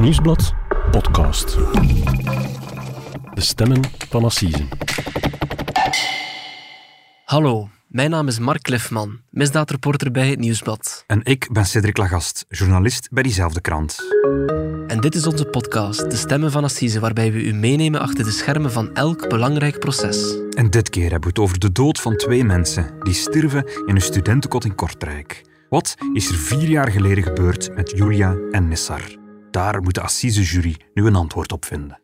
Nieuwsblad podcast. De stemmen van Assise. Hallo, mijn naam is Mark Cliffman, misdaadreporter bij het Nieuwsblad. En ik ben Cedric Lagast, journalist bij diezelfde krant. En dit is onze podcast, De Stemmen van Assise, waarbij we u meenemen achter de schermen van elk belangrijk proces. En dit keer hebben we het over de dood van twee mensen die stierven in een studentenkot in Kortrijk. Wat is er vier jaar geleden gebeurd met Julia en Nissar? Daar moet de Assise-jury nu een antwoord op vinden.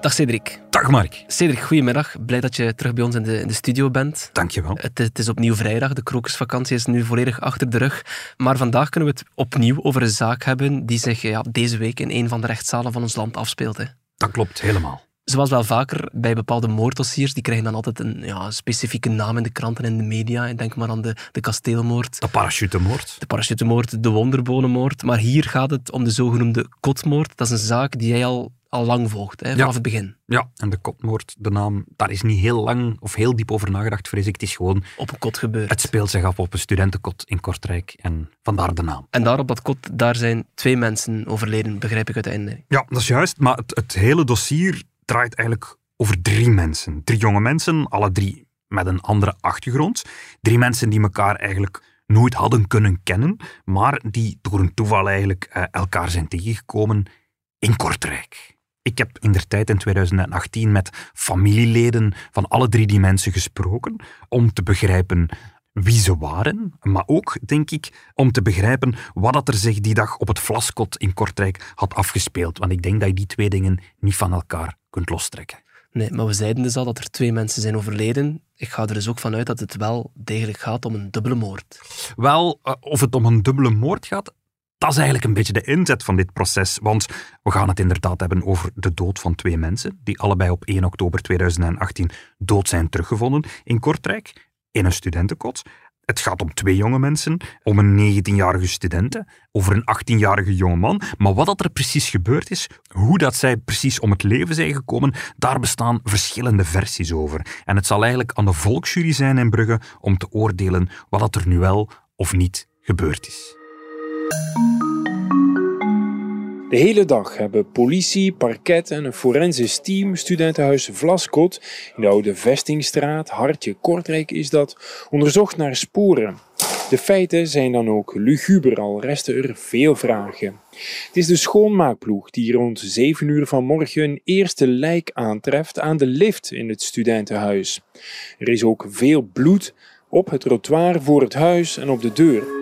Dag Cedric. Dag Mark. Cedric, goedemiddag. Blij dat je terug bij ons in de, in de studio bent. Dankjewel. Het, het is opnieuw vrijdag, de krokusvakantie is nu volledig achter de rug. Maar vandaag kunnen we het opnieuw over een zaak hebben die zich ja, deze week in een van de rechtszalen van ons land afspeelt. Hè. Dat klopt helemaal. Zoals wel vaker bij bepaalde moorddossiers, die krijgen dan altijd een ja, specifieke naam in de kranten en in de media. Denk maar aan de, de kasteelmoord, De parachutemoord. de parachutemoord, de wonderbonenmoord. Maar hier gaat het om de zogenoemde kotmoord. Dat is een zaak die jij al, al lang volgt, hè, vanaf het begin. Ja, en de kotmoord, de naam, daar is niet heel lang of heel diep over nagedacht, vrees ik. Het is gewoon, Op een kot gebeurd. het speelt zich af op een studentenkot in Kortrijk en vandaar de naam. En daar op dat kot, daar zijn twee mensen overleden, begrijp ik uiteindelijk. Ja, dat is juist. Maar het, het hele dossier draait eigenlijk over drie mensen. Drie jonge mensen, alle drie met een andere achtergrond. Drie mensen die elkaar eigenlijk nooit hadden kunnen kennen, maar die door een toeval eigenlijk eh, elkaar zijn tegengekomen in Kortrijk. Ik heb in der tijd in 2018 met familieleden van alle drie die mensen gesproken om te begrijpen wie ze waren, maar ook, denk ik, om te begrijpen wat dat er zich die dag op het Vlaskot in Kortrijk had afgespeeld. Want ik denk dat die twee dingen niet van elkaar kunt lostrekken. Nee, maar we zeiden dus al dat er twee mensen zijn overleden. Ik ga er dus ook vanuit dat het wel degelijk gaat om een dubbele moord. Wel, eh, of het om een dubbele moord gaat, dat is eigenlijk een beetje de inzet van dit proces. Want we gaan het inderdaad hebben over de dood van twee mensen, die allebei op 1 oktober 2018 dood zijn teruggevonden in Kortrijk, in een studentenkot. Het gaat om twee jonge mensen, om een 19-jarige studente, over een 18-jarige jongeman. Maar wat dat er precies gebeurd is, hoe dat zij precies om het leven zijn gekomen, daar bestaan verschillende versies over. En het zal eigenlijk aan de volksjury zijn in Brugge om te oordelen wat dat er nu wel of niet gebeurd is. De hele dag hebben politie, parket en een forensisch team studentenhuis Vlaskot in de oude Vestingstraat, Hartje Kortrijk is dat, onderzocht naar sporen. De feiten zijn dan ook luguber, al resten er veel vragen. Het is de schoonmaakploeg die rond 7 uur vanmorgen een eerste lijk aantreft aan de lift in het studentenhuis. Er is ook veel bloed op het trottoir voor het huis en op de deur.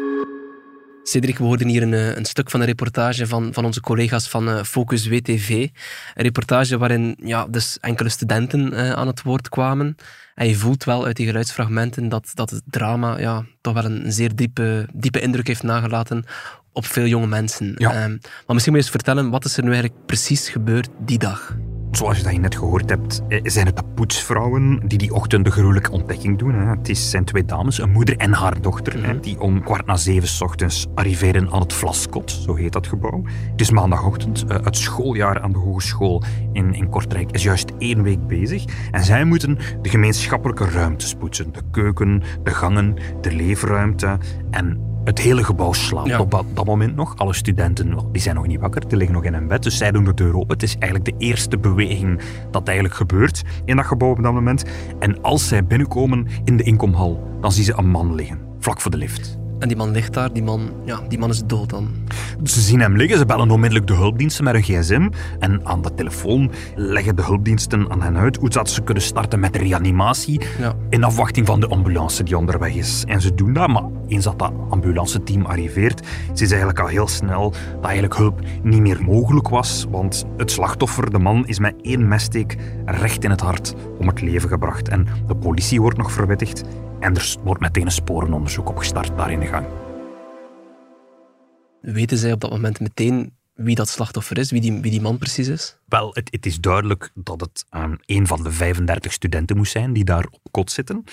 Cedric, we hoorden hier een, eh, een stuk van een reportage van, van onze collega's van eh, Focus WTV. Een reportage waarin ja, dus enkele studenten eh, aan het woord kwamen. En je voelt wel uit die geluidsfragmenten dat, dat het drama ja, toch wel een, zeer diepe, diepe indruk heeft nagelaten op veel jonge mensen. Ja. Ehm, maar misschien moet je eens vertellen, wat is er nu eigenlijk precies gebeurd die dag? Zoals je dat hier net gehoord hebt, eh, zijn het de poetsvrouwen die die ochtend de gruwelijke ontdekking doen. hè. Het is, zijn twee dames, een moeder en haar dochter, hè, die om kwart na zeven 's ochtends arriveren aan het Vlaskot, zo heet dat gebouw. Het is maandagochtend, eh, het schooljaar aan de hogeschool in, in Kortrijk is juist één week bezig. En zij moeten de gemeenschappelijke ruimtes poetsen. De keuken, de gangen, de leefruimte en het hele gebouw slaapt Ja. op dat, dat moment nog. Alle studenten die zijn nog niet wakker, die liggen nog in hun bed. Dus zij doen de deur open. Het is eigenlijk de eerste beweging dat eigenlijk gebeurt in dat gebouw op dat moment. En als zij binnenkomen in de inkomhal, dan zien ze een man liggen, vlak voor de lift. En die man ligt daar, die man, ja, die man is dood dan. Ze zien hem liggen, ze bellen onmiddellijk de hulpdiensten met hun gsm. En aan de telefoon leggen de hulpdiensten aan hen uit hoe dat ze kunnen starten met de reanimatie. Ja. In afwachting van de ambulance die onderweg is. En ze doen dat, maar eens dat dat ambulanceteam arriveert, ze is eigenlijk al heel snel dat eigenlijk hulp niet meer mogelijk was. Want het slachtoffer, de man, is met één messteek recht in het hart om het leven gebracht. En de politie wordt nog verwittigd. En er wordt meteen een sporenonderzoek opgestart daar in de gang. Weten zij op dat moment meteen wie dat slachtoffer is, wie die, wie die man precies is? Wel, het, het is duidelijk dat het um, een van de 35 studenten moest zijn die daar op kot zitten.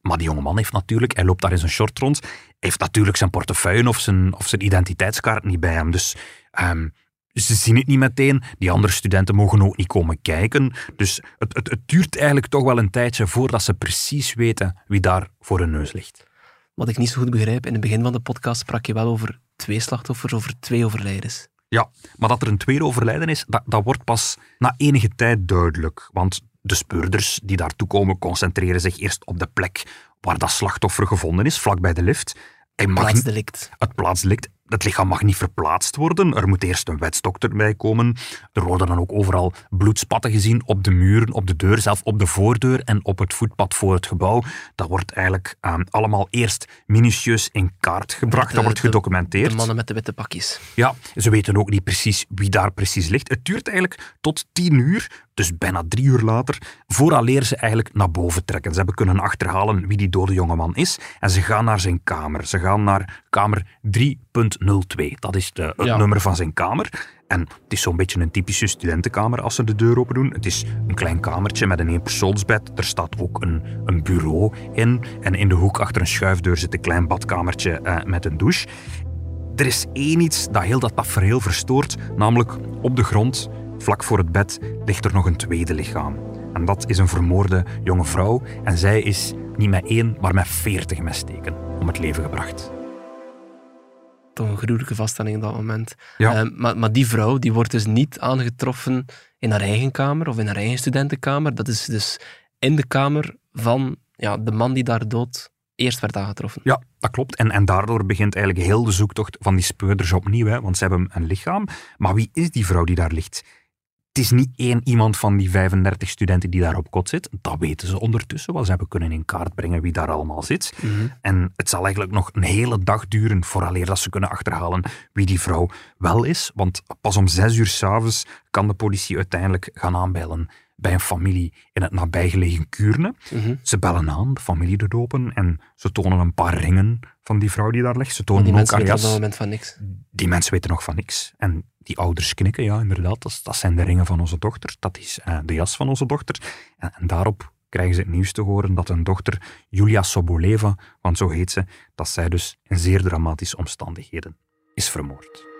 Maar die jongeman heeft natuurlijk, hij loopt daar in zijn short rond, heeft natuurlijk zijn portefeuille of zijn, of zijn identiteitskaart niet bij hem. Dus um, ze zien het niet meteen. Die andere studenten mogen ook niet komen kijken. Dus het, het, het duurt eigenlijk toch wel een tijdje voordat ze precies weten wie daar voor hun neus ligt. Wat ik niet zo goed begrijp, in het begin van de podcast sprak je wel over twee slachtoffers, over twee overlijdens. Ja, maar dat er een tweede overlijden is, dat, dat wordt pas na enige tijd duidelijk. Want de speurders die daartoe komen, concentreren zich eerst op de plek waar dat slachtoffer gevonden is, vlakbij de lift. Hij mag- Plaatsdelict. het plaatsdelict. Het lichaam mag niet verplaatst worden. Er moet eerst een wetsdokter bij komen. Er worden dan ook overal bloedspatten gezien op de muren, op de deur, zelf op de voordeur en op het voetpad voor het gebouw. Dat wordt eigenlijk eh, allemaal eerst minutieus in kaart gebracht. De- dat wordt de- gedocumenteerd. De mannen met de witte pakjes. Ja, ze weten ook niet precies wie daar precies ligt. Het duurt eigenlijk tot tien uur, dus bijna drie uur later, vooraleer ze eigenlijk naar boven trekken. Ze hebben kunnen achterhalen wie die dode jongeman is en ze gaan naar zijn kamer. Ze gaan naar kamer 3.02. Dat is de, het Ja. nummer van zijn kamer. En het is zo'n beetje een typische studentenkamer als ze de deur open doen. Het is een klein kamertje met een eenpersoonsbed. Er staat ook een, een bureau in. En in de hoek achter een schuifdeur zit een klein badkamertje eh, met een douche. Er is één iets dat heel dat tafereel verstoort, namelijk op de grond, vlak voor het bed, ligt er nog een tweede lichaam. En dat is een vermoorde jonge vrouw en zij is niet met één, maar met veertig messteken om het leven gebracht. Toch een gruwelijke vaststelling in dat moment. Ja. Eh, maar, maar die vrouw die wordt dus niet aangetroffen in haar eigen kamer of in haar eigen studentenkamer. Dat is dus in de kamer van ja, de man die daar dood eerst werd aangetroffen. Ja, dat klopt. En, en daardoor begint eigenlijk heel de zoektocht van die speurders opnieuw, hè, want ze hebben een lichaam. Maar wie is die vrouw die daar ligt? Het is niet één iemand van die 35 studenten die daar op kot zit. Dat weten ze ondertussen, want ze hebben kunnen in kaart brengen wie daar allemaal zit. En het zal eigenlijk nog een hele dag duren vooraleer dat ze kunnen achterhalen wie die vrouw wel is. Want pas om zes uur s'avonds kan de politie uiteindelijk gaan aanbellen bij een familie in het nabijgelegen Kuurne. Mhm. Ze bellen aan, de familie doet open en ze tonen een paar ringen van die vrouw die daar ligt. Ze tonen die ook mensen weten op dat jas. moment van niks. Die mensen weten nog van niks. En die ouders knikken, ja, inderdaad. Dat, dat zijn de ringen van onze dochter. Dat is eh, de jas van onze dochter. En, en daarop krijgen ze het nieuws te horen dat hun dochter, Julia Soboleva, want zo heet ze, dat zij dus in zeer dramatische omstandigheden is vermoord.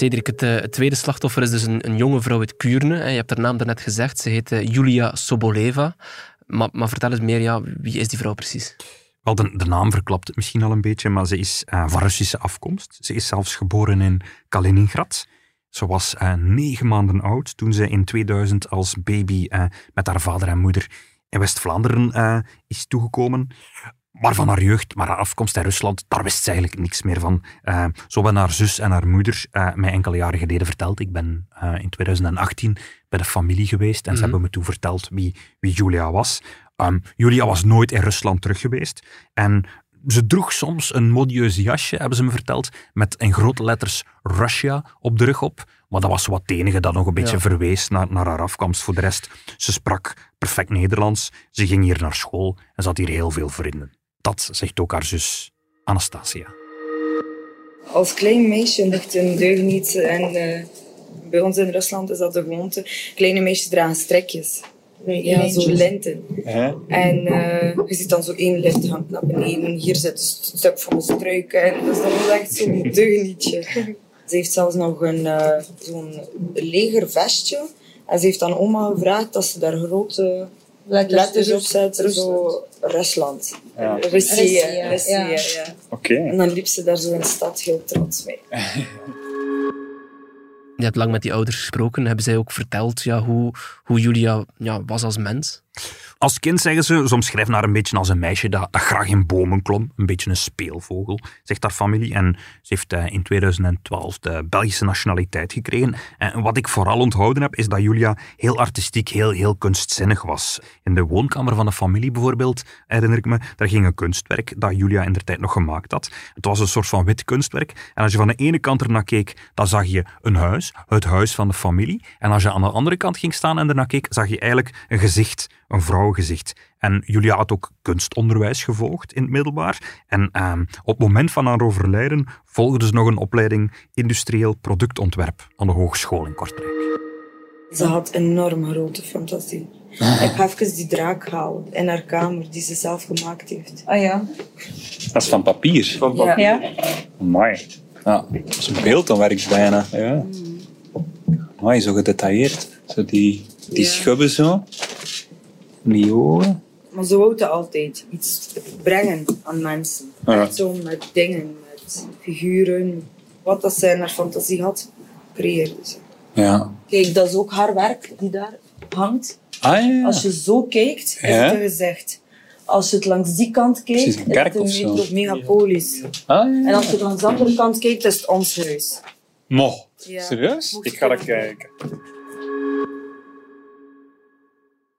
Cedric, het, eh, het tweede slachtoffer is dus een, jonge vrouw uit Kuurne. Je hebt haar naam daarnet gezegd. Ze heet eh, Julia Soboleva. Maar, maar vertel eens meer, ja, wie is die vrouw precies? Wel, de, de naam verklapt het misschien al een beetje, maar ze is eh, van Russische afkomst. Ze is zelfs geboren in Kaliningrad. Ze was negen maanden oud toen ze in 2000 als baby met haar vader en moeder in West-Vlaanderen is toegekomen. Maar van haar jeugd, maar haar afkomst in Rusland, daar wist ze eigenlijk niks meer van. Eh, zo hebben haar zus en haar moeder eh, mij enkele jaren geleden verteld. Ik ben eh, in 2018 bij de familie geweest en ze Mhm. hebben me toen verteld wie, wie Julia was. Ehm, Julia was nooit in Rusland terug geweest. En ze droeg soms een modieus jasje, hebben ze me verteld, met in grote letters Russia op de rug op. Maar dat was wat het enige dat nog een beetje Ja. verwees naar, naar haar afkomst. Voor de rest, ze sprak perfect Nederlands. Ze ging hier naar school en ze had hier heel veel vrienden. Dat zegt ook haar zus Anastasia. Als klein meisje ligt een deugniet en eh, bij ons in Rusland is dat de gewoonte. Kleine meisjes dragen strekjes. Ja, zo linten. En eh, je ziet dan zo één lint hangt naar beneden. Hier zit een st- stuk van een struik en dus dat was echt zo'n deugnietje. Ze heeft zelfs nog een, eh, zo'n leger vestje. En ze heeft dan oma gevraagd dat ze daar grote letters op zet. Zo Rusland. Ja. Russie, Russie, ja. Oké. En dan liep ze daar zo in de stad heel trots mee. Je hebt lang met die ouders gesproken. Hebben zij ook verteld ja, hoe, hoe Julia ja, was als mens? Als kind zeggen ze, ze omschrijven haar een beetje als een meisje dat, dat graag in bomen klom. Een beetje een speelvogel, zegt haar familie. En ze heeft eh, in 2012 de Belgische nationaliteit gekregen. En wat ik vooral onthouden heb, is dat Julia heel artistiek, heel, heel kunstzinnig was. In de woonkamer van de familie bijvoorbeeld, herinner ik me, daar ging een kunstwerk dat Julia in der tijd nog gemaakt had. Het was een soort van wit kunstwerk. En als je van de ene kant ernaar keek, dan zag je een huis, het huis van de familie. En als je aan de andere kant ging staan en ernaar keek, zag je eigenlijk een gezicht, een vrouwengezicht. En Julia had ook kunstonderwijs gevolgd in het middelbaar. En ehm, op het moment van haar overlijden volgde ze nog een opleiding industrieel productontwerp aan de Hogeschool in Kortrijk. Ze had enorm grote fantasie. Ik ga even die draak halen in haar kamer die ze zelf gemaakt heeft. Ah ja. Dat is van papier. Van papier. Ja. Mooi. Ja, dat is een beeldonwerk bijna. Ja. Mooi, zo gedetailleerd. Zo die, die Ja. schubben zo. Die ogen. Maar ze wou dat altijd. Iets brengen aan mensen. Ja. Echt zo met dingen, met figuren. Wat dat zij in haar fantasie had, creëerde ze. Ja. Kijk, dat is ook haar werk die daar hangt. Ah ja. Als je zo kijkt, Is het een gezicht. als je het langs die kant kijkt, een is het een of zo. metro- Megapolis. Ah En als je langs de andere kant kijkt, is ons huis. Mo. Ja. Serieus? Mocht Ik ga dat kijken.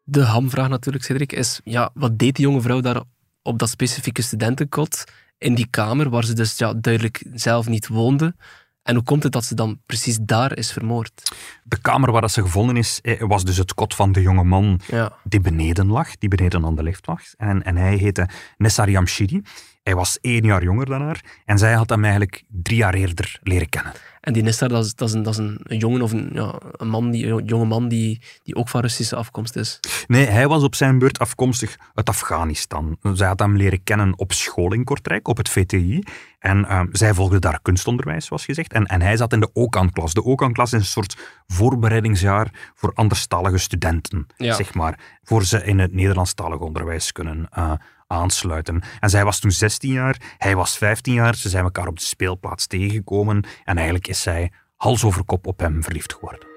De hamvraag natuurlijk, Cedric, is ja, wat deed die jonge vrouw daar op dat specifieke studentenkot in die kamer, waar ze dus ja, duidelijk zelf niet woonde? En hoe komt het dat ze dan precies daar is vermoord? De kamer waar dat ze gevonden is, eh, was dus het kot van de jonge man Ja, die beneden lag, die beneden aan de lift lag. En, en hij heette Nessar Yamshiri. Hij was één jaar jonger dan haar en zij had hem eigenlijk drie jaar eerder leren kennen. en die Nissar, dat is, dat is, een, dat is een, een jongen of een, ja, een, man die, een jonge man die, die ook van Russische afkomst is. Nee, hij was op zijn beurt afkomstig uit Afghanistan. Zij had hem leren kennen op school in Kortrijk, op het VTI. En ehm, zij volgde daar kunstonderwijs, zoals gezegd. En, en hij zat in de OKAN-klas. De OKAN-klas is een soort voorbereidingsjaar voor anderstalige studenten, Ja. zeg maar. Voor ze in het Nederlandstalig onderwijs kunnen eh, aansluiten. En zij was toen 16 jaar, hij was 15 jaar. Ze zijn elkaar op de speelplaats tegengekomen. En eigenlijk is zij hals over kop op hem verliefd geworden.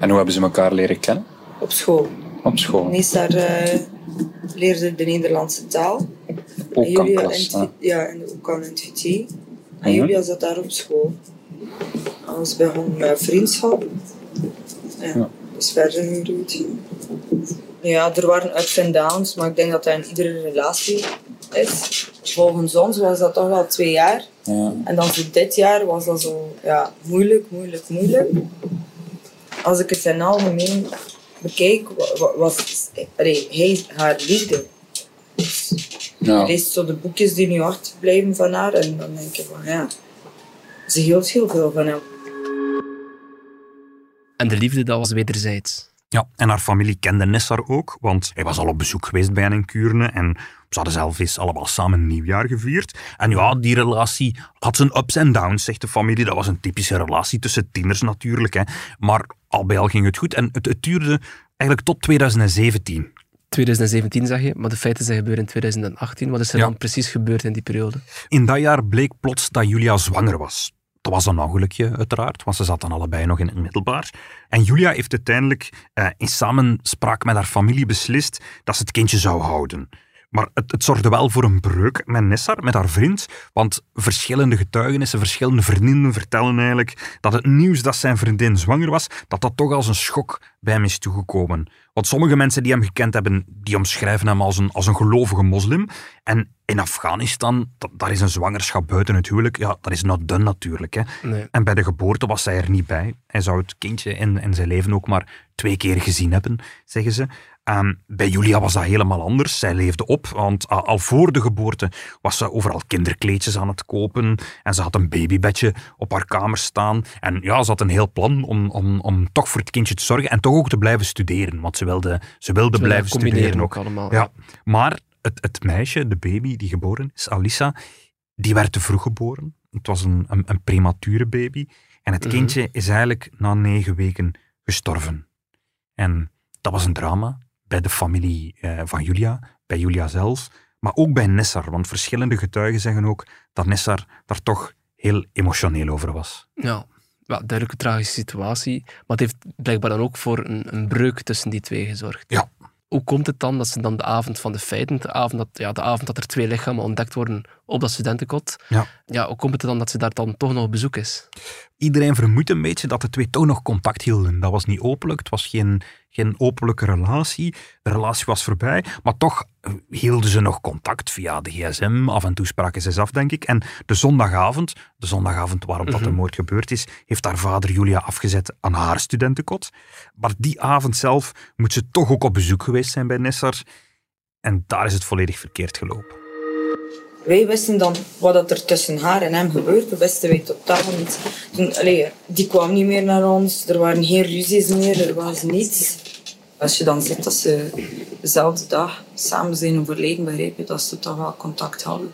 En hoe hebben ze elkaar leren kennen? Op school. Op school. Nisar eh leerde de Nederlandse taal. Ook En Julia klas. in het- ah. Ja, en ook aan het VT. En. Julia zat daar op school. Alles begon met vriendschap. Ja, Ja. is verder gegroeid. Ja, er waren ups en downs, maar ik denk dat dat in iedere relatie is. Volgens ons was dat toch wel twee jaar. Ja. En dan voor dit jaar was dat zo ja, moeilijk, moeilijk, moeilijk. Als ik het in algemeen bekijk, wa- wa- was allee, hij haar liefde. Ja. Je leest zo de boekjes die nu achterblijven van haar en dan denk je van ja, ze hield heel veel van hem. En de liefde, dat was wederzijds. Ja, en haar familie kende Nessar ook, want hij was al op bezoek geweest bij hen in Kuurne en ze hadden zelf eens allemaal samen nieuwjaar gevierd. En ja, die relatie had zijn ups en downs, zegt de familie. Dat was een typische relatie tussen tieners natuurlijk, hè. maar al bij al ging het goed en het, het duurde eigenlijk tot 2017. 2017 zeg je, maar de feiten zijn gebeurd in 2018. Wat is er Ja. dan precies gebeurd in die periode? In dat jaar bleek plots dat Julia zwanger was. Dat was een ongelukje, uiteraard, want ze zaten allebei nog in het middelbaar. En Julia heeft uiteindelijk eh, in samenspraak met haar familie beslist dat ze het kindje zou houden. Maar het, het zorgde wel voor een breuk met Nessar, met haar vriend, want verschillende getuigenissen, verschillende vriendinnen vertellen eigenlijk dat het nieuws dat zijn vriendin zwanger was, dat dat toch als een schok bij hem is toegekomen. Want sommige mensen die hem gekend hebben, die omschrijven hem als een, als een gelovige moslim. En in Afghanistan, dat, daar is een zwangerschap buiten het huwelijk, ja, dat is not done natuurlijk. Hè. Nee. En bij de geboorte was zij er niet bij. Hij zou het kindje in, in zijn leven ook maar twee keer gezien hebben, zeggen ze. Ehm, bij Julia was dat helemaal anders. Zij leefde op, want al, al voor de geboorte was ze overal kinderkleedjes aan het kopen. En ze had een babybedje op haar kamer staan. En ja, ze had een heel plan om, om, om toch voor het kindje te zorgen en toch ook te blijven studeren. Want ze wilde, ze wilde Ze blijven studeren ook allemaal. Ja, maar het, het meisje, de baby die geboren is, Alissa, die werd te vroeg geboren. Het was een, een, een premature baby. En het Mhm. kindje is eigenlijk na negen weken gestorven. En dat was een drama bij de familie eh, van Julia, bij Julia zelf, maar ook bij Nessar. Want verschillende getuigen zeggen ook dat Nessar daar toch heel emotioneel over was. Ja, ja duidelijk een tragische situatie. Maar het heeft blijkbaar dan ook voor een, een breuk tussen die twee gezorgd. Ja. Hoe komt het dan dat ze dan de avond van de feiten, de avond dat, ja, de avond dat er twee lichamen ontdekt worden op dat studentenkot, Ja. ja, hoe komt het dan dat ze daar dan toch nog op bezoek is? Iedereen vermoedt een beetje dat de twee toch nog contact hielden. Dat was niet openlijk, het was geen, geen openlijke relatie. De relatie was voorbij, maar toch hielden ze nog contact via de gsm. Af en toe spraken ze eens af, denk ik. En de zondagavond, de zondagavond waarop dat de Mhm. moord gebeurd is, heeft haar vader Julia afgezet aan haar studentenkot. Maar die avond zelf moet ze toch ook op bezoek geweest zijn bij Nessar. En daar is het volledig verkeerd gelopen. Wij wisten dan wat dat er tussen haar en hem gebeurde, wisten wij totaal niet. Toen, allee, die kwam niet meer naar ons, er waren geen ruzies meer, er was niets. Als je dan ziet dat ze dezelfde dag samen zijn overleden, begrijp je dat ze toch wel contact hadden.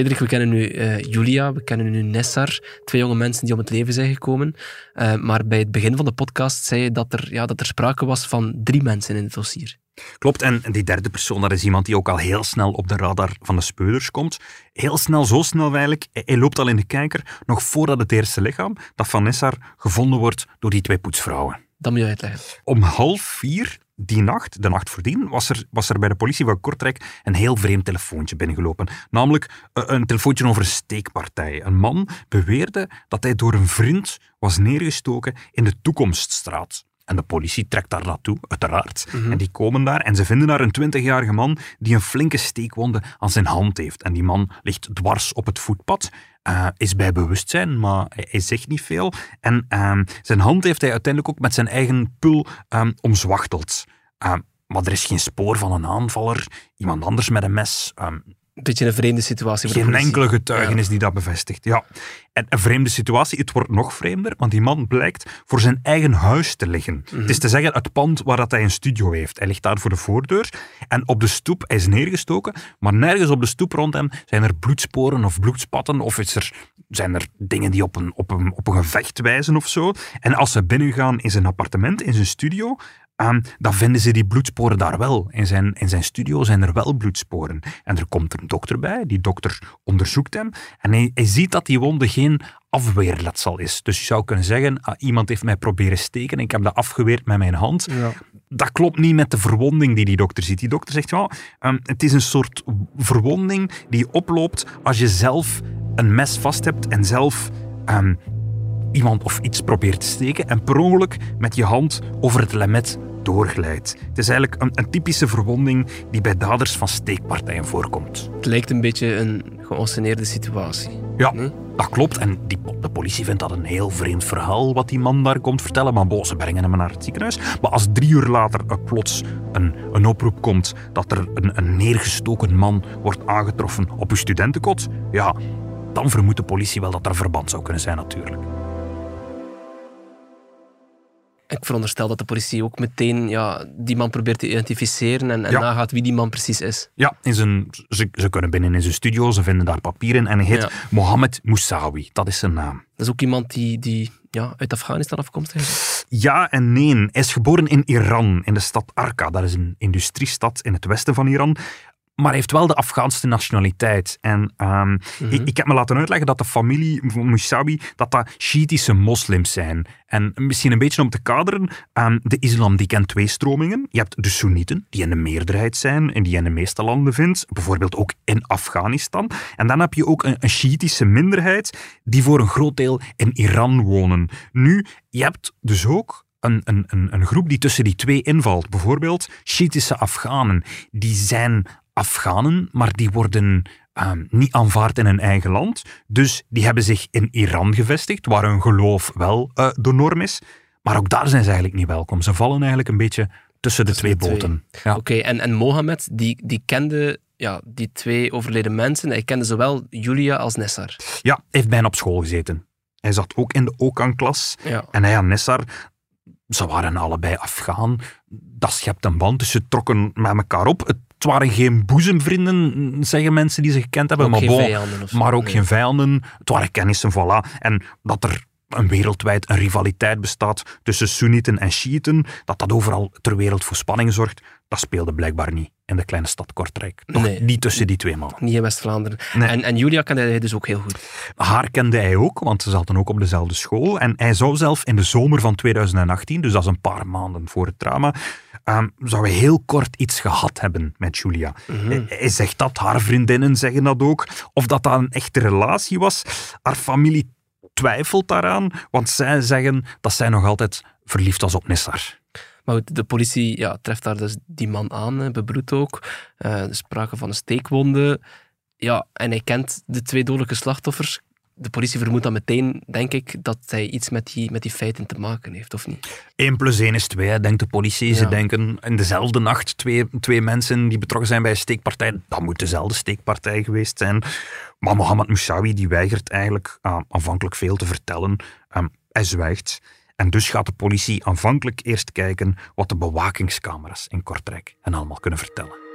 Cedric, we kennen nu uh, Julia, we kennen nu Nessar, twee jonge mensen die om het leven zijn gekomen. Uh, maar bij het begin van de podcast zei je dat er, ja, dat er sprake was van drie mensen in het dossier. Klopt, en die derde persoon, dat is iemand die ook al heel snel op de radar van de speuders komt. Heel snel, zo snel eigenlijk. Hij loopt al in de kijker, nog voordat het eerste lichaam, dat van Nessar, gevonden wordt door die twee poetsvrouwen. Dat moet je uitleggen. Om half vier die nacht, de nacht voordien, was er, was er bij de politie van Kortrijk een heel vreemd telefoontje binnengelopen. Namelijk eh, een telefoontje over een steekpartij. Een man beweerde dat hij door een vriend was neergestoken in de Toekomststraat. En de politie trekt daar naartoe, uiteraard. En die komen daar en ze vinden daar een 20-jarige man die een flinke steekwonde aan zijn hand heeft. En die man ligt dwars op het voetpad. Uh, is bij bewustzijn, maar hij, zegt niet veel. En uh, zijn hand heeft hij uiteindelijk ook met zijn eigen pul um, omzwachteld. Uh, maar er is geen spoor van een aanvaller, iemand anders met een mes. Een beetje een vreemde situatie. Voor Geen enkele getuigenis die dat bevestigt. Ja. En een vreemde situatie, het wordt nog vreemder, want die man blijkt voor zijn eigen huis te liggen. Mhm. Het is te zeggen, het pand waar dat hij een studio heeft. Hij ligt daar voor de voordeur en op de stoep, hij is neergestoken, maar nergens op de stoep rond hem zijn er bloedsporen of bloedspatten of is er, zijn er dingen die op een, op, een, op een gevecht wijzen of zo. En als ze binnengaan in zijn appartement, in zijn studio, Um, dan vinden ze die bloedsporen daar wel. In zijn, in zijn studio zijn er wel bloedsporen. En er komt een dokter bij, die dokter onderzoekt hem en hij, hij ziet dat die wonde geen afweerletsel is. Dus je zou kunnen zeggen, ah, iemand heeft mij proberen steken en ik heb dat afgeweerd met mijn hand. Ja. Dat klopt niet met de verwonding die die dokter ziet. Die dokter zegt, ja, um, het is een soort verwonding die oploopt als je zelf een mes vast hebt en zelf... Um, iemand of iets probeert te steken en per ongeluk met je hand over het lemet doorglijdt. Het is eigenlijk een, een, typische verwonding die bij daders van steekpartijen voorkomt. Het lijkt een beetje een geanceneerde situatie. Ja, dat klopt. En die, de politie vindt dat een heel vreemd verhaal wat die man daar komt vertellen. Maar bo, ze brengen hem naar het ziekenhuis. Maar als drie uur later er plots een, een oproep komt dat er een, een neergestoken man wordt aangetroffen op uw studentenkot, ja, dan vermoedt de politie wel dat er verband zou kunnen zijn natuurlijk. Ik veronderstel dat de politie ook meteen ja, die man probeert te identificeren en, en Ja. nagaat wie die man precies is. Ja, in zijn, ze, ze kunnen binnen in zijn studio, ze vinden daar papieren en hij heet Ja. Mohammed Moussaoui. Dat is zijn naam. Dat is ook iemand die, die ja, uit Afghanistan afkomstig is. Ja en nee. Hij is geboren in Iran, in de stad Arka. Dat is een industriestad in het westen van Iran. Maar heeft wel de Afghaanse nationaliteit. En ehm, ik, ik heb me laten uitleggen dat de familie van dat dat Shiïtische moslims zijn. En misschien een beetje om te kaderen, ehm, de islam die kent twee stromingen. Je hebt de Soenieten, die in de meerderheid zijn en die je in de meeste landen vindt. Bijvoorbeeld ook in Afghanistan. En dan heb je ook een, een Shiïtische minderheid, die voor een groot deel in Iran wonen. Nu, je hebt dus ook een, een, een, een groep die tussen die twee invalt. Bijvoorbeeld Shiïtische Afghanen. Die zijn Afghanen, maar die worden ehm, niet aanvaard in hun eigen land. Dus die hebben zich in Iran gevestigd, waar hun geloof wel eh, de norm is. Maar ook daar zijn ze eigenlijk niet welkom. Ze vallen eigenlijk een beetje tussen de twee boten. Ja. Oké, en, en Mohammed, die, die kende ja, die twee overleden mensen. Hij kende zowel Julia als Nessar. ja, hij heeft bijna op school gezeten. Hij zat ook in de Okan-klas. Ja. En hij en Nessar, ze waren allebei Afghaan. Dat schept een band, dus ze trokken met elkaar op. Het waren geen boezemvrienden, zeggen mensen die ze gekend hebben. Ook maar, geen bon, vijanden of zo, maar ook nee. geen vijanden. Het waren kennissen, voilà. En dat er een wereldwijd een rivaliteit bestaat tussen Soenieten en Shiiten, dat dat overal ter wereld voor spanning zorgt, dat speelde blijkbaar niet in de kleine stad Kortrijk. Toch Nee. niet tussen die twee mannen. Niet in West-Vlaanderen. Nee. En, en Julia kende hij dus ook heel goed. Haar kende hij ook, want ze zaten ook op dezelfde school. En hij zou zelf in de zomer van 2018, dus dat is een paar maanden voor het drama, ehm, zou hij heel kort iets gehad hebben met Julia. Hij, hij zegt dat, haar vriendinnen zeggen dat ook. Of dat dat een echte relatie was. Haar familie twijfelt daaraan, want zij zeggen dat zij nog altijd verliefd was op Nissar. Maar goed, de politie ja, treft daar dus die man aan, bebloed ook. Eh, er sprake van een steekwonde. Ja, en hij kent de twee dodelijke slachtoffers. De politie vermoedt dan meteen, denk ik, dat hij iets met die, met die feiten te maken heeft, of niet? 1 plus 1 is 2, denkt de politie. Ze denken in dezelfde nacht twee, twee mensen die betrokken zijn bij een steekpartij. Dat moet dezelfde steekpartij geweest zijn. Maar Mohammed Moussaoui die weigert eigenlijk ah, aanvankelijk veel te vertellen. Ehm, hij zwijgt. En dus gaat de politie aanvankelijk eerst kijken wat de bewakingscamera's in Kortrijk hen allemaal kunnen vertellen.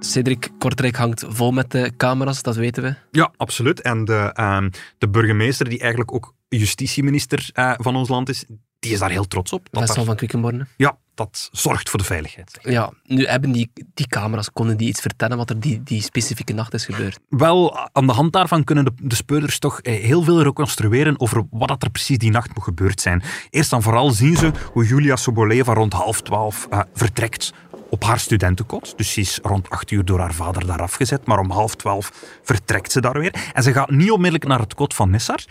Cedric Kortrijk hangt vol met de camera's, dat weten we. Ja, absoluut. En de, ehm, de burgemeester, die eigenlijk ook justitieminister eh, van ons land is, die is daar heel trots op. Dat daar- van Quickenborne. ja, dat zorgt voor de veiligheid. Ja, nu hebben die, die camera's, konden die iets vertellen wat er die, die specifieke nacht is gebeurd? Wel, aan de hand daarvan kunnen de, de speurders toch eh, heel veel reconstrueren over wat dat er precies die nacht moet gebeurd zijn. Eerst en vooral zien ze hoe Julia Soboleva rond half twaalf eh, vertrekt op haar studentenkot. Dus ze is rond acht uur door haar vader daar afgezet, maar om half twaalf vertrekt ze daar weer. En ze gaat niet onmiddellijk naar het kot van Nessar.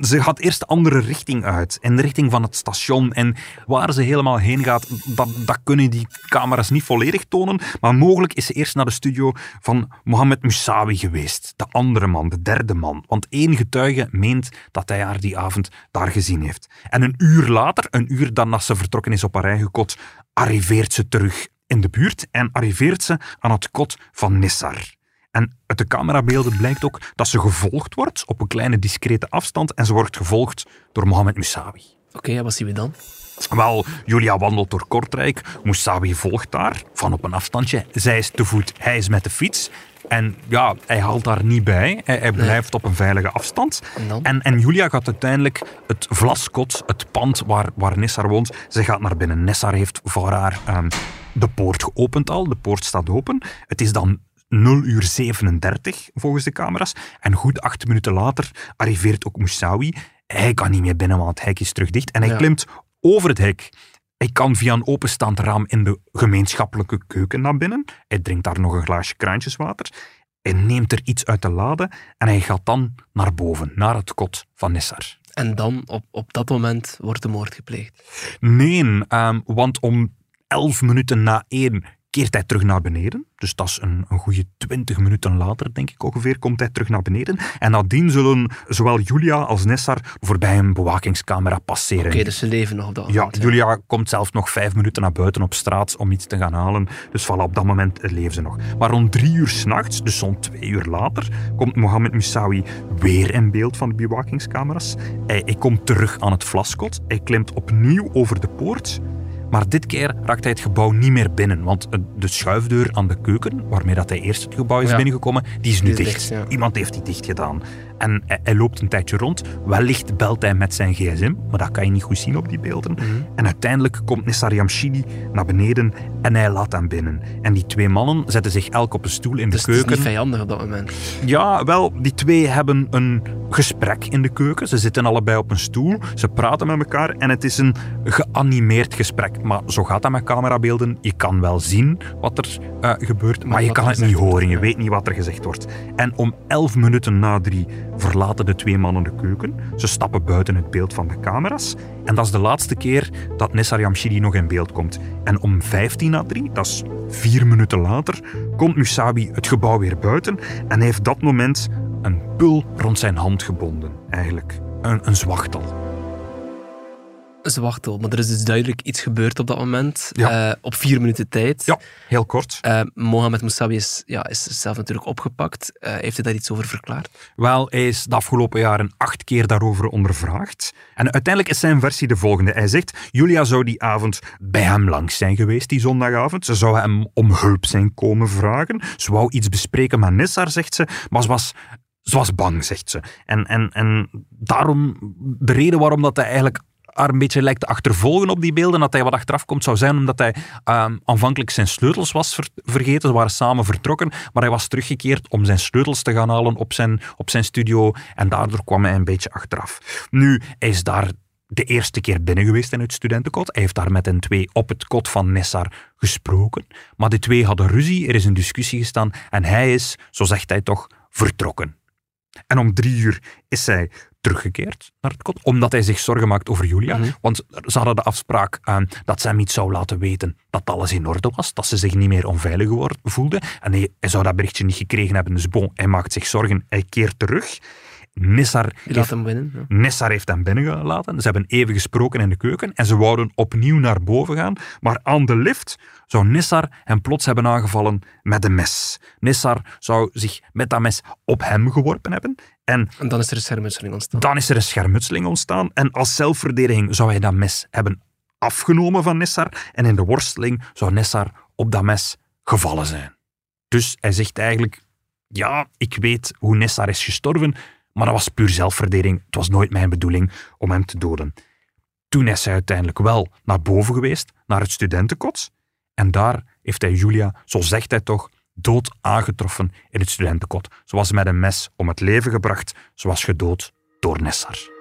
Ze gaat eerst de andere richting uit, in de richting van het station. En waar ze helemaal heen gaat, dat, kunnen die camera's niet volledig tonen. Maar mogelijk is ze eerst naar de studio van Mohammed Moussaoui geweest. De andere man, de derde man. Want één getuige meent dat hij haar die avond daar gezien heeft. En een uur later, een uur nadat ze vertrokken is op haar eigen kot, arriveert ze terug in de buurt en arriveert ze aan het kot van Nissar. En uit de camerabeelden blijkt ook dat ze gevolgd wordt op een kleine discrete afstand en ze wordt gevolgd door Mohammed Moussaoui. Oké, ja, wat zien we dan? Wel, Julia wandelt door Kortrijk. Moussaoui volgt daar, van op een afstandje. Zij is te voet, hij is met de fiets. En ja, hij haalt daar niet bij. Hij, hij blijft op een veilige afstand. En? En, en Julia gaat uiteindelijk het vlaskot, het pand waar, waar Nessar woont, ze gaat naar binnen. Nessar heeft voor haar ehm, de poort geopend al. De poort staat open. Het is dan 0 uur 37 volgens de camera's. En goed acht minuten later arriveert ook Moussaoui. Hij kan niet meer binnen, want het hek is terug dicht. En hij Ja. klimt over het hek. Hij kan via een openstaand raam in de gemeenschappelijke keuken naar binnen. Hij drinkt daar nog een glaasje kraantjeswater. Hij neemt er iets uit de lade en hij gaat dan naar boven, naar het kot van Nissar. En dan, op, op dat moment, wordt de moord gepleegd. Nee, ehm, want om elf minuten na één keert hij terug naar beneden. Dus dat is een, een goede twintig minuten later, denk ik ongeveer, komt hij terug naar beneden. En nadien zullen zowel Julia als Nessar voorbij een bewakingscamera passeren. Oké, dus ze leven nog dat Ja, moment. Julia komt zelfs nog vijf minuten naar buiten op straat om iets te gaan halen. Dus voilà, op dat moment leven ze nog. Maar rond drie uur s'nachts, dus zo'n twee uur later, komt Mohammed Moussaoui weer in beeld van de bewakingscamera's. Hij, hij komt terug aan het vlaskot. Hij klimt opnieuw over de poort. Maar dit keer raakt hij het gebouw niet meer binnen, want eh, de schuifdeur aan de keuken, waarmee dat hij eerst het gebouw is Ja. binnengekomen, die is nu Die is dicht. dicht, ja. Iemand heeft die dicht gedaan. En hij, hij loopt een tijdje rond. Wellicht belt hij met zijn gsm, maar dat kan je niet goed zien op die beelden. Mhm. En uiteindelijk komt Nessar Yamshidi naar beneden en hij laat hem binnen. En die twee mannen zetten zich elk op een stoel in de Dus het is keuken. niet vijandig op dat moment. Ja, wel, die twee hebben een gesprek in de keuken. Ze zitten allebei op een stoel, ze praten met elkaar en het is een geanimeerd gesprek. Maar zo gaat dat met camerabeelden. Je kan wel zien wat er eh, gebeurt, maar, je wat kan het niet horen. Je weet niet wat er gezegd wordt. En om elf minuten na drie verlaten de twee mannen de keuken. Ze stappen buiten het beeld van de camera's. En dat is de laatste keer dat Nessar Yamshidi nog in beeld komt. En om 15 na 3, dat is vier minuten later, komt Musabi het gebouw weer buiten en heeft dat moment een pul rond zijn hand gebonden, eigenlijk. Een, een zwachtel. Zwachtel, maar er is dus duidelijk iets gebeurd op dat moment. Ja. Eh, op vier minuten tijd. Ja, heel kort. Eh, Mohamed Moussaoui is, ja, is zelf natuurlijk opgepakt. Eh, heeft hij daar iets over verklaard? Wel, hij is de afgelopen jaren acht keer daarover ondervraagd. En uiteindelijk is zijn versie de volgende. Hij zegt, Julia zou die avond bij hem langs zijn geweest, die zondagavond. Ze zou hem om hulp zijn komen vragen. Ze wou iets bespreken met Nissar, zegt ze, maar ze was... Ze was bang, zegt ze. En, en, en daarom, de reden waarom dat hij eigenlijk haar een beetje lijkt te achtervolgen op die beelden, dat hij wat achteraf komt, zou zijn omdat hij ehm, aanvankelijk zijn sleutels was ver- vergeten. Ze waren samen vertrokken, maar hij was teruggekeerd om zijn sleutels te gaan halen op zijn, op zijn studio en daardoor kwam hij een beetje achteraf. Nu, hij is daar de eerste keer binnen geweest in het studentenkot. Hij heeft daar met hen twee op het kot van Nessar gesproken. Maar die twee hadden ruzie, er is een discussie gestaan en hij is, zo zegt hij toch, vertrokken. En om drie uur is hij teruggekeerd naar het kot, omdat hij zich zorgen maakt over Julia. Mhm. Want ze hadden de afspraak eh, dat ze hem niet zou laten weten dat alles in orde was, dat ze zich niet meer onveilig voelde. En hij, hij zou dat berichtje niet gekregen hebben, dus bon, hij maakt zich zorgen, hij keert terug. Nissar heeft hem winnen. Ja. Nessar heeft hem binnengelaten. Ze hebben even gesproken in de keuken en ze wouden opnieuw naar boven gaan. Maar aan de lift zou Nissar hem plots hebben aangevallen met een mes. Nissar zou zich met dat mes op hem geworpen hebben. En En dan is er een schermutseling ontstaan. dan is er een schermutseling ontstaan. En als zelfverdediging zou hij dat mes hebben afgenomen van Nessar. En in de worsteling zou Nessar op dat mes gevallen zijn. Dus hij zegt eigenlijk: Ja, ik weet hoe Nessar is gestorven, maar dat was puur zelfverdediging. Het was nooit mijn bedoeling om hem te doden. Toen is hij uiteindelijk wel naar boven geweest, naar het studentenkot. En daar heeft hij Julia, zo zegt hij toch, dood aangetroffen in het studentenkot. Ze was met een mes om het leven gebracht. Ze was gedood door Nessar.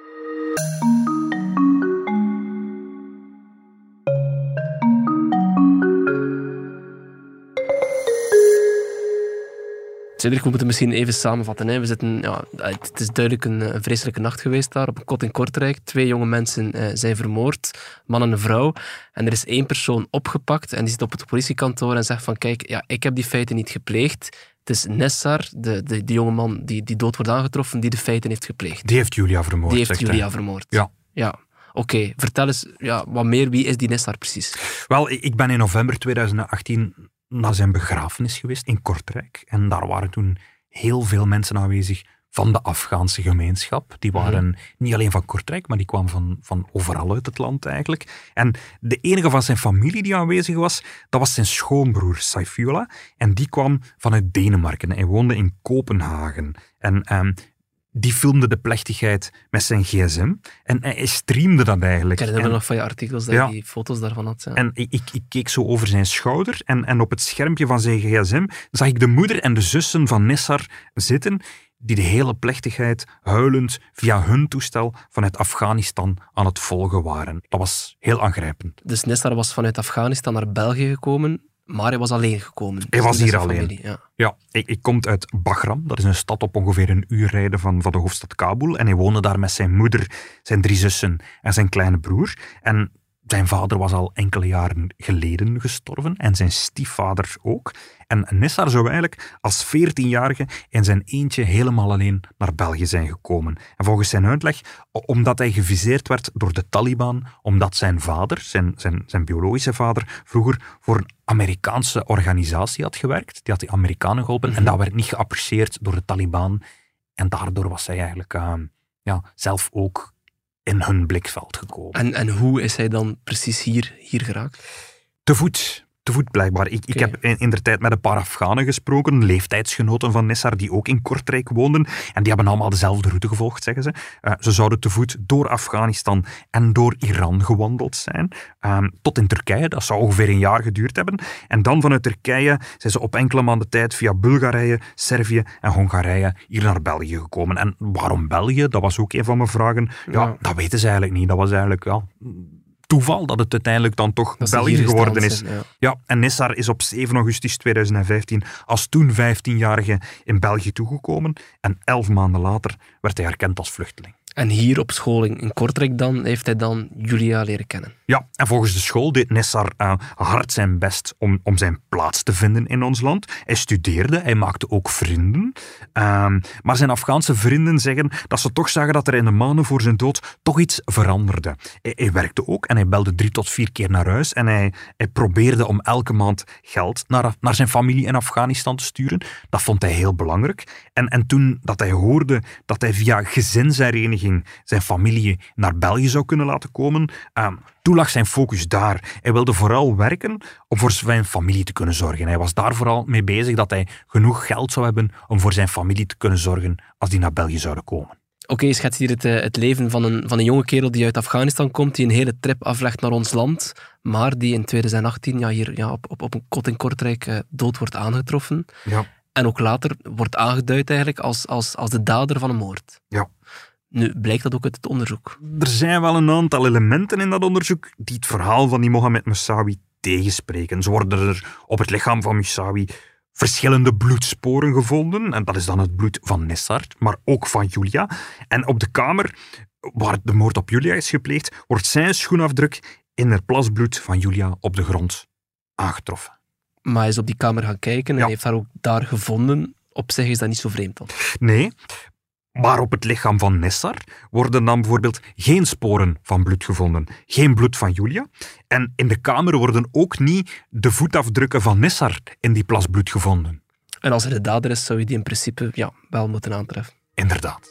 Cedric, we moeten misschien even samenvatten. Hè. We zitten, ja, het is duidelijk een, een vreselijke nacht geweest daar op een kot in Kortrijk. Twee jonge mensen eh, zijn vermoord, man en een vrouw. En er is één persoon opgepakt en die zit op het politiekantoor en zegt van kijk, ja, ik heb die feiten niet gepleegd. Het is Nessar, de, de, die jonge man die, die dood wordt aangetroffen, die de feiten heeft gepleegd. Die heeft Julia vermoord. Die heeft hij. Julia vermoord. Ja. Ja. Oké, vertel eens ja, wat meer. Wie is die Nessar precies? Wel, ik ben in november 2018 naar zijn begrafenis geweest in Kortrijk. En daar waren toen heel veel mensen aanwezig van de Afghaanse gemeenschap. Die waren niet alleen van Kortrijk, maar die kwamen van, van overal uit het land eigenlijk. En de enige van zijn familie die aanwezig was, dat was zijn schoonbroer Saifullah. En die kwam vanuit Denemarken. Hij woonde in Kopenhagen. En ehm, die filmde de plechtigheid met zijn gsm. En hij streamde dat eigenlijk. Ik herinner me nog van je artikels dat Ja. die foto's daarvan had. Ja. en ik, ik, ik keek zo over zijn schouder en, en op het schermpje van zijn gsm zag ik de moeder en de zussen van Nissar zitten, die de hele plechtigheid huilend via hun toestel vanuit Afghanistan aan het volgen waren. Dat was heel aangrijpend. Dus Nessar was vanuit Afghanistan naar België gekomen, maar hij was alleen gekomen. Hij Dus was hier alleen. familie, Ja. Ja, ik, ik kom uit Bagram. Dat is een stad op ongeveer een uur rijden van, van de hoofdstad Kabul. En hij woonde daar met zijn moeder, zijn drie zussen en zijn kleine broer. En zijn vader was al enkele jaren geleden gestorven en zijn stiefvader ook. En Nissar zou eigenlijk als 14-jarige in zijn eentje helemaal alleen naar België zijn gekomen. En volgens zijn uitleg, omdat hij geviseerd werd door de Taliban, omdat zijn vader, zijn, zijn, zijn biologische vader, vroeger voor een Amerikaanse organisatie had gewerkt. Die had die Amerikanen geholpen en dat werd niet geapprecieerd door de Taliban. En daardoor was hij eigenlijk eh, ja, zelf ook in hun blikveld gekomen. En, en hoe is hij dan precies hier, hier geraakt? Te voet. Te voet blijkbaar. Ik, ik heb in, in der tijd met een paar Afghanen gesproken, leeftijdsgenoten van Nessar, die ook in Kortrijk woonden. En die hebben allemaal dezelfde route gevolgd, zeggen ze. Eh, ze zouden te voet door Afghanistan en door Iran gewandeld zijn. ehm, tot in Turkije. Dat zou ongeveer een jaar geduurd hebben. En dan vanuit Turkije zijn ze op enkele maanden tijd via Bulgarije, Servië en Hongarije hier naar België gekomen. En waarom België? Dat was ook een van mijn vragen. Ja, Ja. dat weten ze eigenlijk niet. Dat was eigenlijk ja, toeval dat het uiteindelijk dan toch België geworden is. zijn, ja. Ja, en Nissar is op 7 augustus 2015 als toen 15-jarige in België toegekomen en elf maanden later werd hij erkend als vluchteling. En hier op school in, Kortrijk dan, heeft hij dan Julia leren kennen. Ja, en volgens de school deed Nessar eh, hard zijn best om, om zijn plaats te vinden in ons land. Hij studeerde, hij maakte ook vrienden. Ehm, maar zijn Afghaanse vrienden zeggen dat ze toch zagen dat er in de maanden voor zijn dood toch iets veranderde. Hij, hij werkte ook en hij belde drie tot vier keer naar huis en hij, hij probeerde om elke maand geld naar, naar zijn familie in Afghanistan te sturen. Dat vond hij heel belangrijk. En, en toen dat hij hoorde dat hij via gezinshereniging zijn familie naar België zou kunnen laten komen, ehm, toen lag zijn focus daar. Hij wilde vooral werken om voor zijn familie te kunnen zorgen. Hij was daar vooral mee bezig dat hij genoeg geld zou hebben om voor zijn familie te kunnen zorgen als die naar België zouden komen. Oké, je schetst hier het, eh, het leven van een, van een jonge kerel die uit Afghanistan komt, die een hele trip aflegt naar ons land, maar die in 2018 ja, hier ja, op, op, op een kot in Kortrijk eh, dood wordt aangetroffen. Ja. En ook later wordt aangeduid eigenlijk als, als, als de dader van een moord. Ja. Nu, blijkt dat ook uit het onderzoek? Er zijn wel een aantal elementen in dat onderzoek die het verhaal van die Mohamed Moussaoui tegenspreken. Zo worden er op het lichaam van Moussaoui verschillende bloedsporen gevonden. En dat is dan het bloed van Nessart, maar ook van Julia. En op de kamer waar de moord op Julia is gepleegd, wordt zijn schoenafdruk in het plasbloed van Julia op de grond aangetroffen. Maar hij is op die kamer gaan kijken en Ja. heeft haar ook daar gevonden. Op zich is dat niet zo vreemd dan. Nee, maar op het lichaam van Nessar worden dan bijvoorbeeld geen sporen van bloed gevonden. Geen bloed van Julia. En in de kamer worden ook niet de voetafdrukken van Nessar in die plas bloed gevonden. En als hij de dader is, zou je die in principe ja, wel moeten aantreffen. Inderdaad.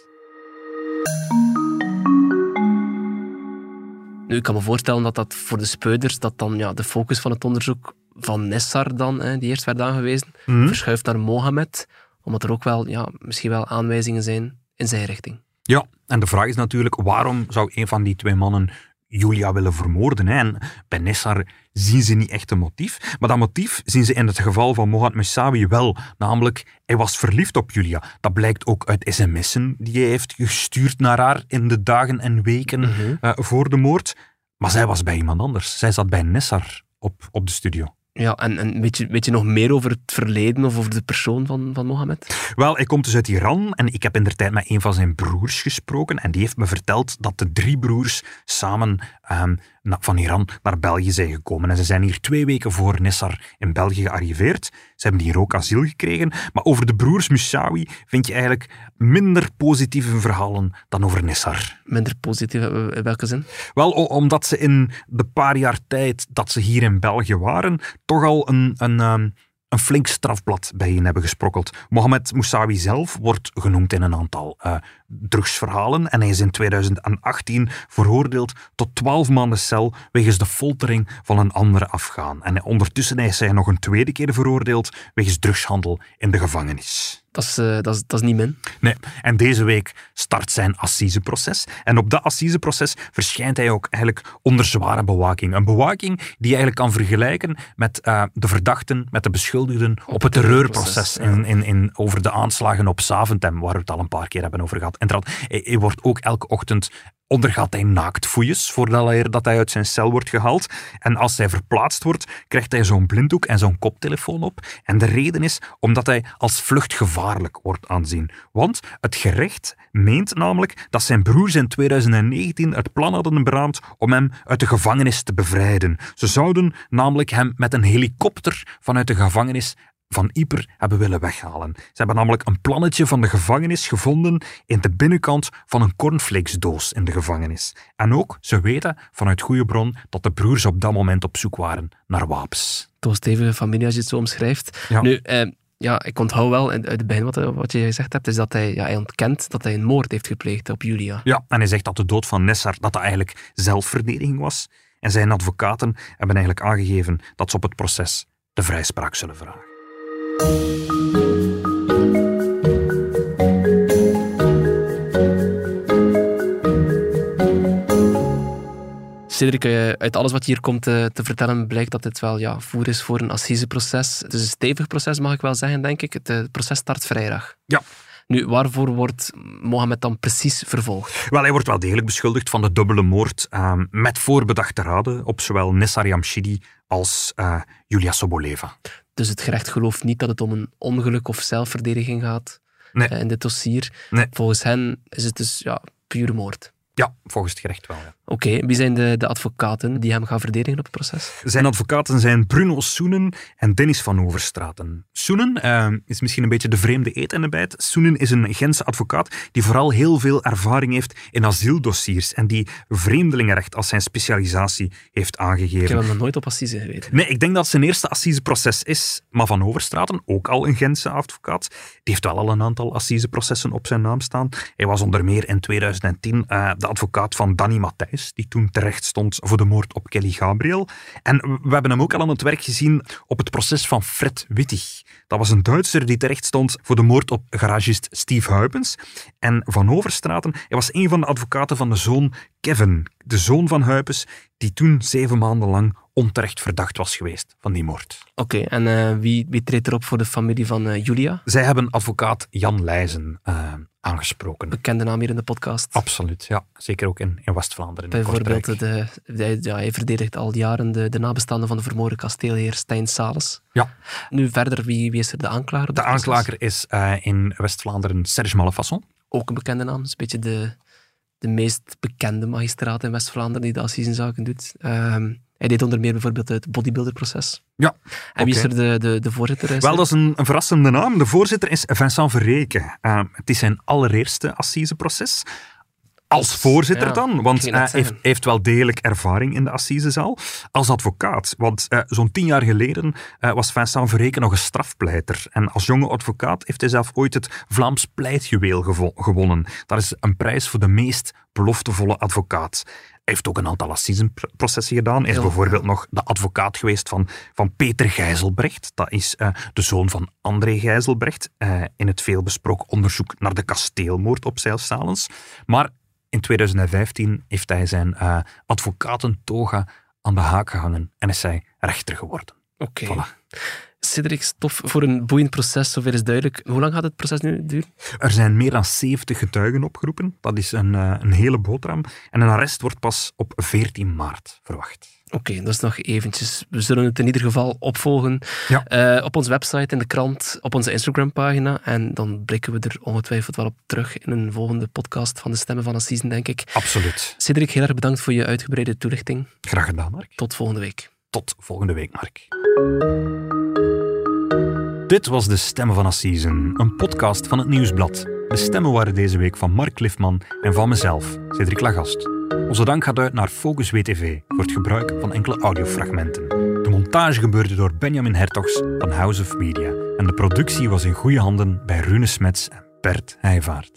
Nu, ik kan me voorstellen dat dat voor de speuders, dat dan ja, de focus van het onderzoek van Nessar dan, hè, die eerst werd aangewezen, Mhm. verschuift naar Mohammed, omdat er ook wel, ja, misschien wel aanwijzingen zijn in zijn richting. Ja, en de vraag is natuurlijk, waarom zou een van die twee mannen Julia willen vermoorden? Hè? En bij Nessar zien ze niet echt een motief. Maar dat motief zien ze in het geval van Mohamed Moussaoui wel. Namelijk, hij was verliefd op Julia. Dat blijkt ook uit sms'en die hij heeft gestuurd naar haar in de dagen en weken eh, voor de moord. Maar zij was bij iemand anders. Zij zat bij Nessar op, op de studio. Ja, en, en weet, je, weet je nog meer over het verleden of over de persoon van, van Mohammed? Wel, hij komt dus uit Iran en ik heb in de tijd met een van zijn broers gesproken en die heeft me verteld dat de drie broers samen ehm, van Iran naar België zijn gekomen. En ze zijn hier twee weken voor Nessar in België gearriveerd. Ze hebben hier ook asiel gekregen. Maar over de broers Moussaoui vind je eigenlijk minder positieve verhalen dan over Nessar. Minder positief, eh, in welke zin? Wel, omdat ze in de paar jaar tijd dat ze hier in België waren, toch al een, een, ehm, een flink strafblad bij hen hebben gesprokkeld. Mohamed Moussaoui zelf wordt genoemd in een aantal eh, drugsverhalen en hij is in 2018 veroordeeld tot 12 maanden cel wegens de foltering van een andere Afghaan. En ondertussen is hij nog een tweede keer veroordeeld wegens drugshandel in de gevangenis. Dat is, eh, dat is, dat is niet min. Nee, en deze week start zijn assiseproces. En op dat assiseproces verschijnt hij ook eigenlijk onder zware bewaking. Een bewaking die je eigenlijk kan vergelijken met eh, de verdachten, met de beschuldigden op, het terreurproces in, in, in, over de aanslagen op Zaventem, waar we het al een paar keer hebben over gehad. En hij wordt ook elke ochtend ondergaat hij naaktvoejes voordat hij, dat hij uit zijn cel wordt gehaald. En als hij verplaatst wordt, krijgt hij zo'n blinddoek en zo'n koptelefoon op. En de reden is omdat hij als vluchtgevaarlijk wordt aanzien. Want het gerecht meent namelijk dat zijn broers in 2019 het plan hadden beraamd om hem uit de gevangenis te bevrijden. Ze zouden namelijk hem met een helikopter vanuit de gevangenis van Yper hebben willen weghalen. Ze hebben namelijk een plannetje van de gevangenis gevonden in de binnenkant van een cornflakesdoos in de gevangenis. En ook, ze weten vanuit goede bron dat de broers op dat moment op zoek waren naar wapens. Toch stevige familie als je het zo omschrijft. Ja. Nu, eh, ja, ik onthoud wel uit het begin wat, wat je gezegd hebt, is dat hij, ja, hij ontkent dat hij een moord heeft gepleegd op Julia. Ja, en hij zegt dat de dood van Nessar dat dat eigenlijk zelfverdediging was. En zijn advocaten hebben eigenlijk aangegeven dat ze op het proces de vrijspraak zullen vragen. Cedric, eh, uit alles wat hier komt eh, te vertellen, blijkt dat dit wel ja, voer is voor een assiseproces. Het is een stevig proces, mag ik wel zeggen, denk ik. Het eh, proces start vrijdag. Ja. Nu, waarvoor wordt Mohammed dan precies vervolgd? Wel, hij wordt wel degelijk beschuldigd van de dubbele moord ehm, met voorbedachte raden op zowel Nessar Yamshidi als eh, Julia Soboleva. Dus het gerecht gelooft niet dat het om een ongeluk of zelfverdediging gaat Nee. eh, in dit dossier. Nee. Volgens hen is het dus ja, pure moord. Ja, volgens het gerecht wel. Ja. Oké, wie zijn de, de advocaten die hem gaan verdedigen op het proces? Zijn advocaten zijn Bruno Soenen en Dennis van Overstraten. Soenen eh, is misschien een beetje de vreemde eet in de bijt. Soenen is een Gentse advocaat die vooral heel veel ervaring heeft in asieldossiers en die vreemdelingenrecht als zijn specialisatie heeft Ik heb aangegeven. hem nog nooit op assise geweten. Nee, ik denk dat het zijn eerste assiseproces is. Maar Van Overstraten, ook al een Gentse advocaat, die heeft wel al een aantal assiseprocessen op zijn naam staan. Hij was onder meer in 2010 eh, de advocaat van Danny Matthijs, die toen terecht stond voor de moord op Kelly Gabriel. En we hebben hem ook al aan het werk gezien op het proces van Fred Wittig. Dat was een Duitser die terecht stond voor de moord op garagist Steve Huipens. En Van Overstraten, hij was een van de advocaten van de zoon Kevin, de zoon van Huipens, die toen zeven maanden lang onterecht verdacht was geweest van die moord. Oké, en eh, wie, wie treedt erop voor de familie van eh, Julia? Zij hebben advocaat Jan Leijzen eh, aangesproken. Bekende naam hier in de podcast. Absoluut, ja. Zeker ook in, in West-Vlaanderen. Bijvoorbeeld, de, de- ja, hij verdedigt al jaren de, de nabestaanden van de vermoorde kasteelheer Stijn Sales. Ja, Nu verder, wie, wie is er de aanklager? de aanklager is eh, in West-Vlaanderen Serge Malefasson. Ook een bekende naam. Is een beetje de, de meest bekende magistraat in West-Vlaanderen die de assisenzaken doet. Ehm, hij deed onder meer bijvoorbeeld het bodybuilderproces. Ja, En wie is er de, de, de voorzitter? is? Wel, dat is een, een verrassende naam. De voorzitter is Vincent Verreken. Eh, het is zijn allereerste assiseproces. Als voorzitter ja, dan, want ging hij heeft, wel degelijk ervaring in de assisezaal. Als advocaat, want eh, zo'n tien jaar geleden eh, was Vincent Verreken nog een strafpleiter. En als jonge advocaat heeft hij zelf ooit het Vlaams Pleitjuweel gewonnen. Dat is een prijs voor de meest beloftevolle advocaat. Heeft ook een aantal assisenprocessen gedaan. Hij is Ja. bijvoorbeeld nog de advocaat geweest van, van Peter Gijzelbrecht. Dat is eh, de zoon van André Gijzelbrecht eh, in het veelbesproken onderzoek naar de kasteelmoord op Zeilsalens. Maar in 2015 heeft hij zijn eh, advocatentoga aan de haak gehangen en is hij rechter geworden. Oké. Voilà. Cedric, stof voor een boeiend proces, zover is duidelijk. Hoe lang gaat het proces nu duren? Er zijn meer dan 70 getuigen opgeroepen. Dat is een, eh, een hele boterham. En een arrest wordt pas op 14 maart verwacht. Oké, dat is nog eventjes. We zullen het in ieder geval opvolgen Ja. eh, op onze website, in de krant, op onze Instagram-pagina. En dan blikken we er ongetwijfeld wel op terug in een volgende podcast van de Stemmen van Assisen, denk ik. Absoluut. Cedric, heel erg bedankt voor je uitgebreide toelichting. Graag gedaan, Mark. Tot volgende week. Tot volgende week, Mark. Dit was De Stemmen van Assisen, een podcast van het Nieuwsblad. De stemmen waren deze week van Mark Cliffman en van mezelf, Cedric Lagast. Onze dank gaat uit naar Focus WTV voor het gebruik van enkele audiofragmenten. De montage gebeurde door Benjamin Hertogs van House of Media en de productie was in goede handen bij Rune Smets en Bert Heijvaart.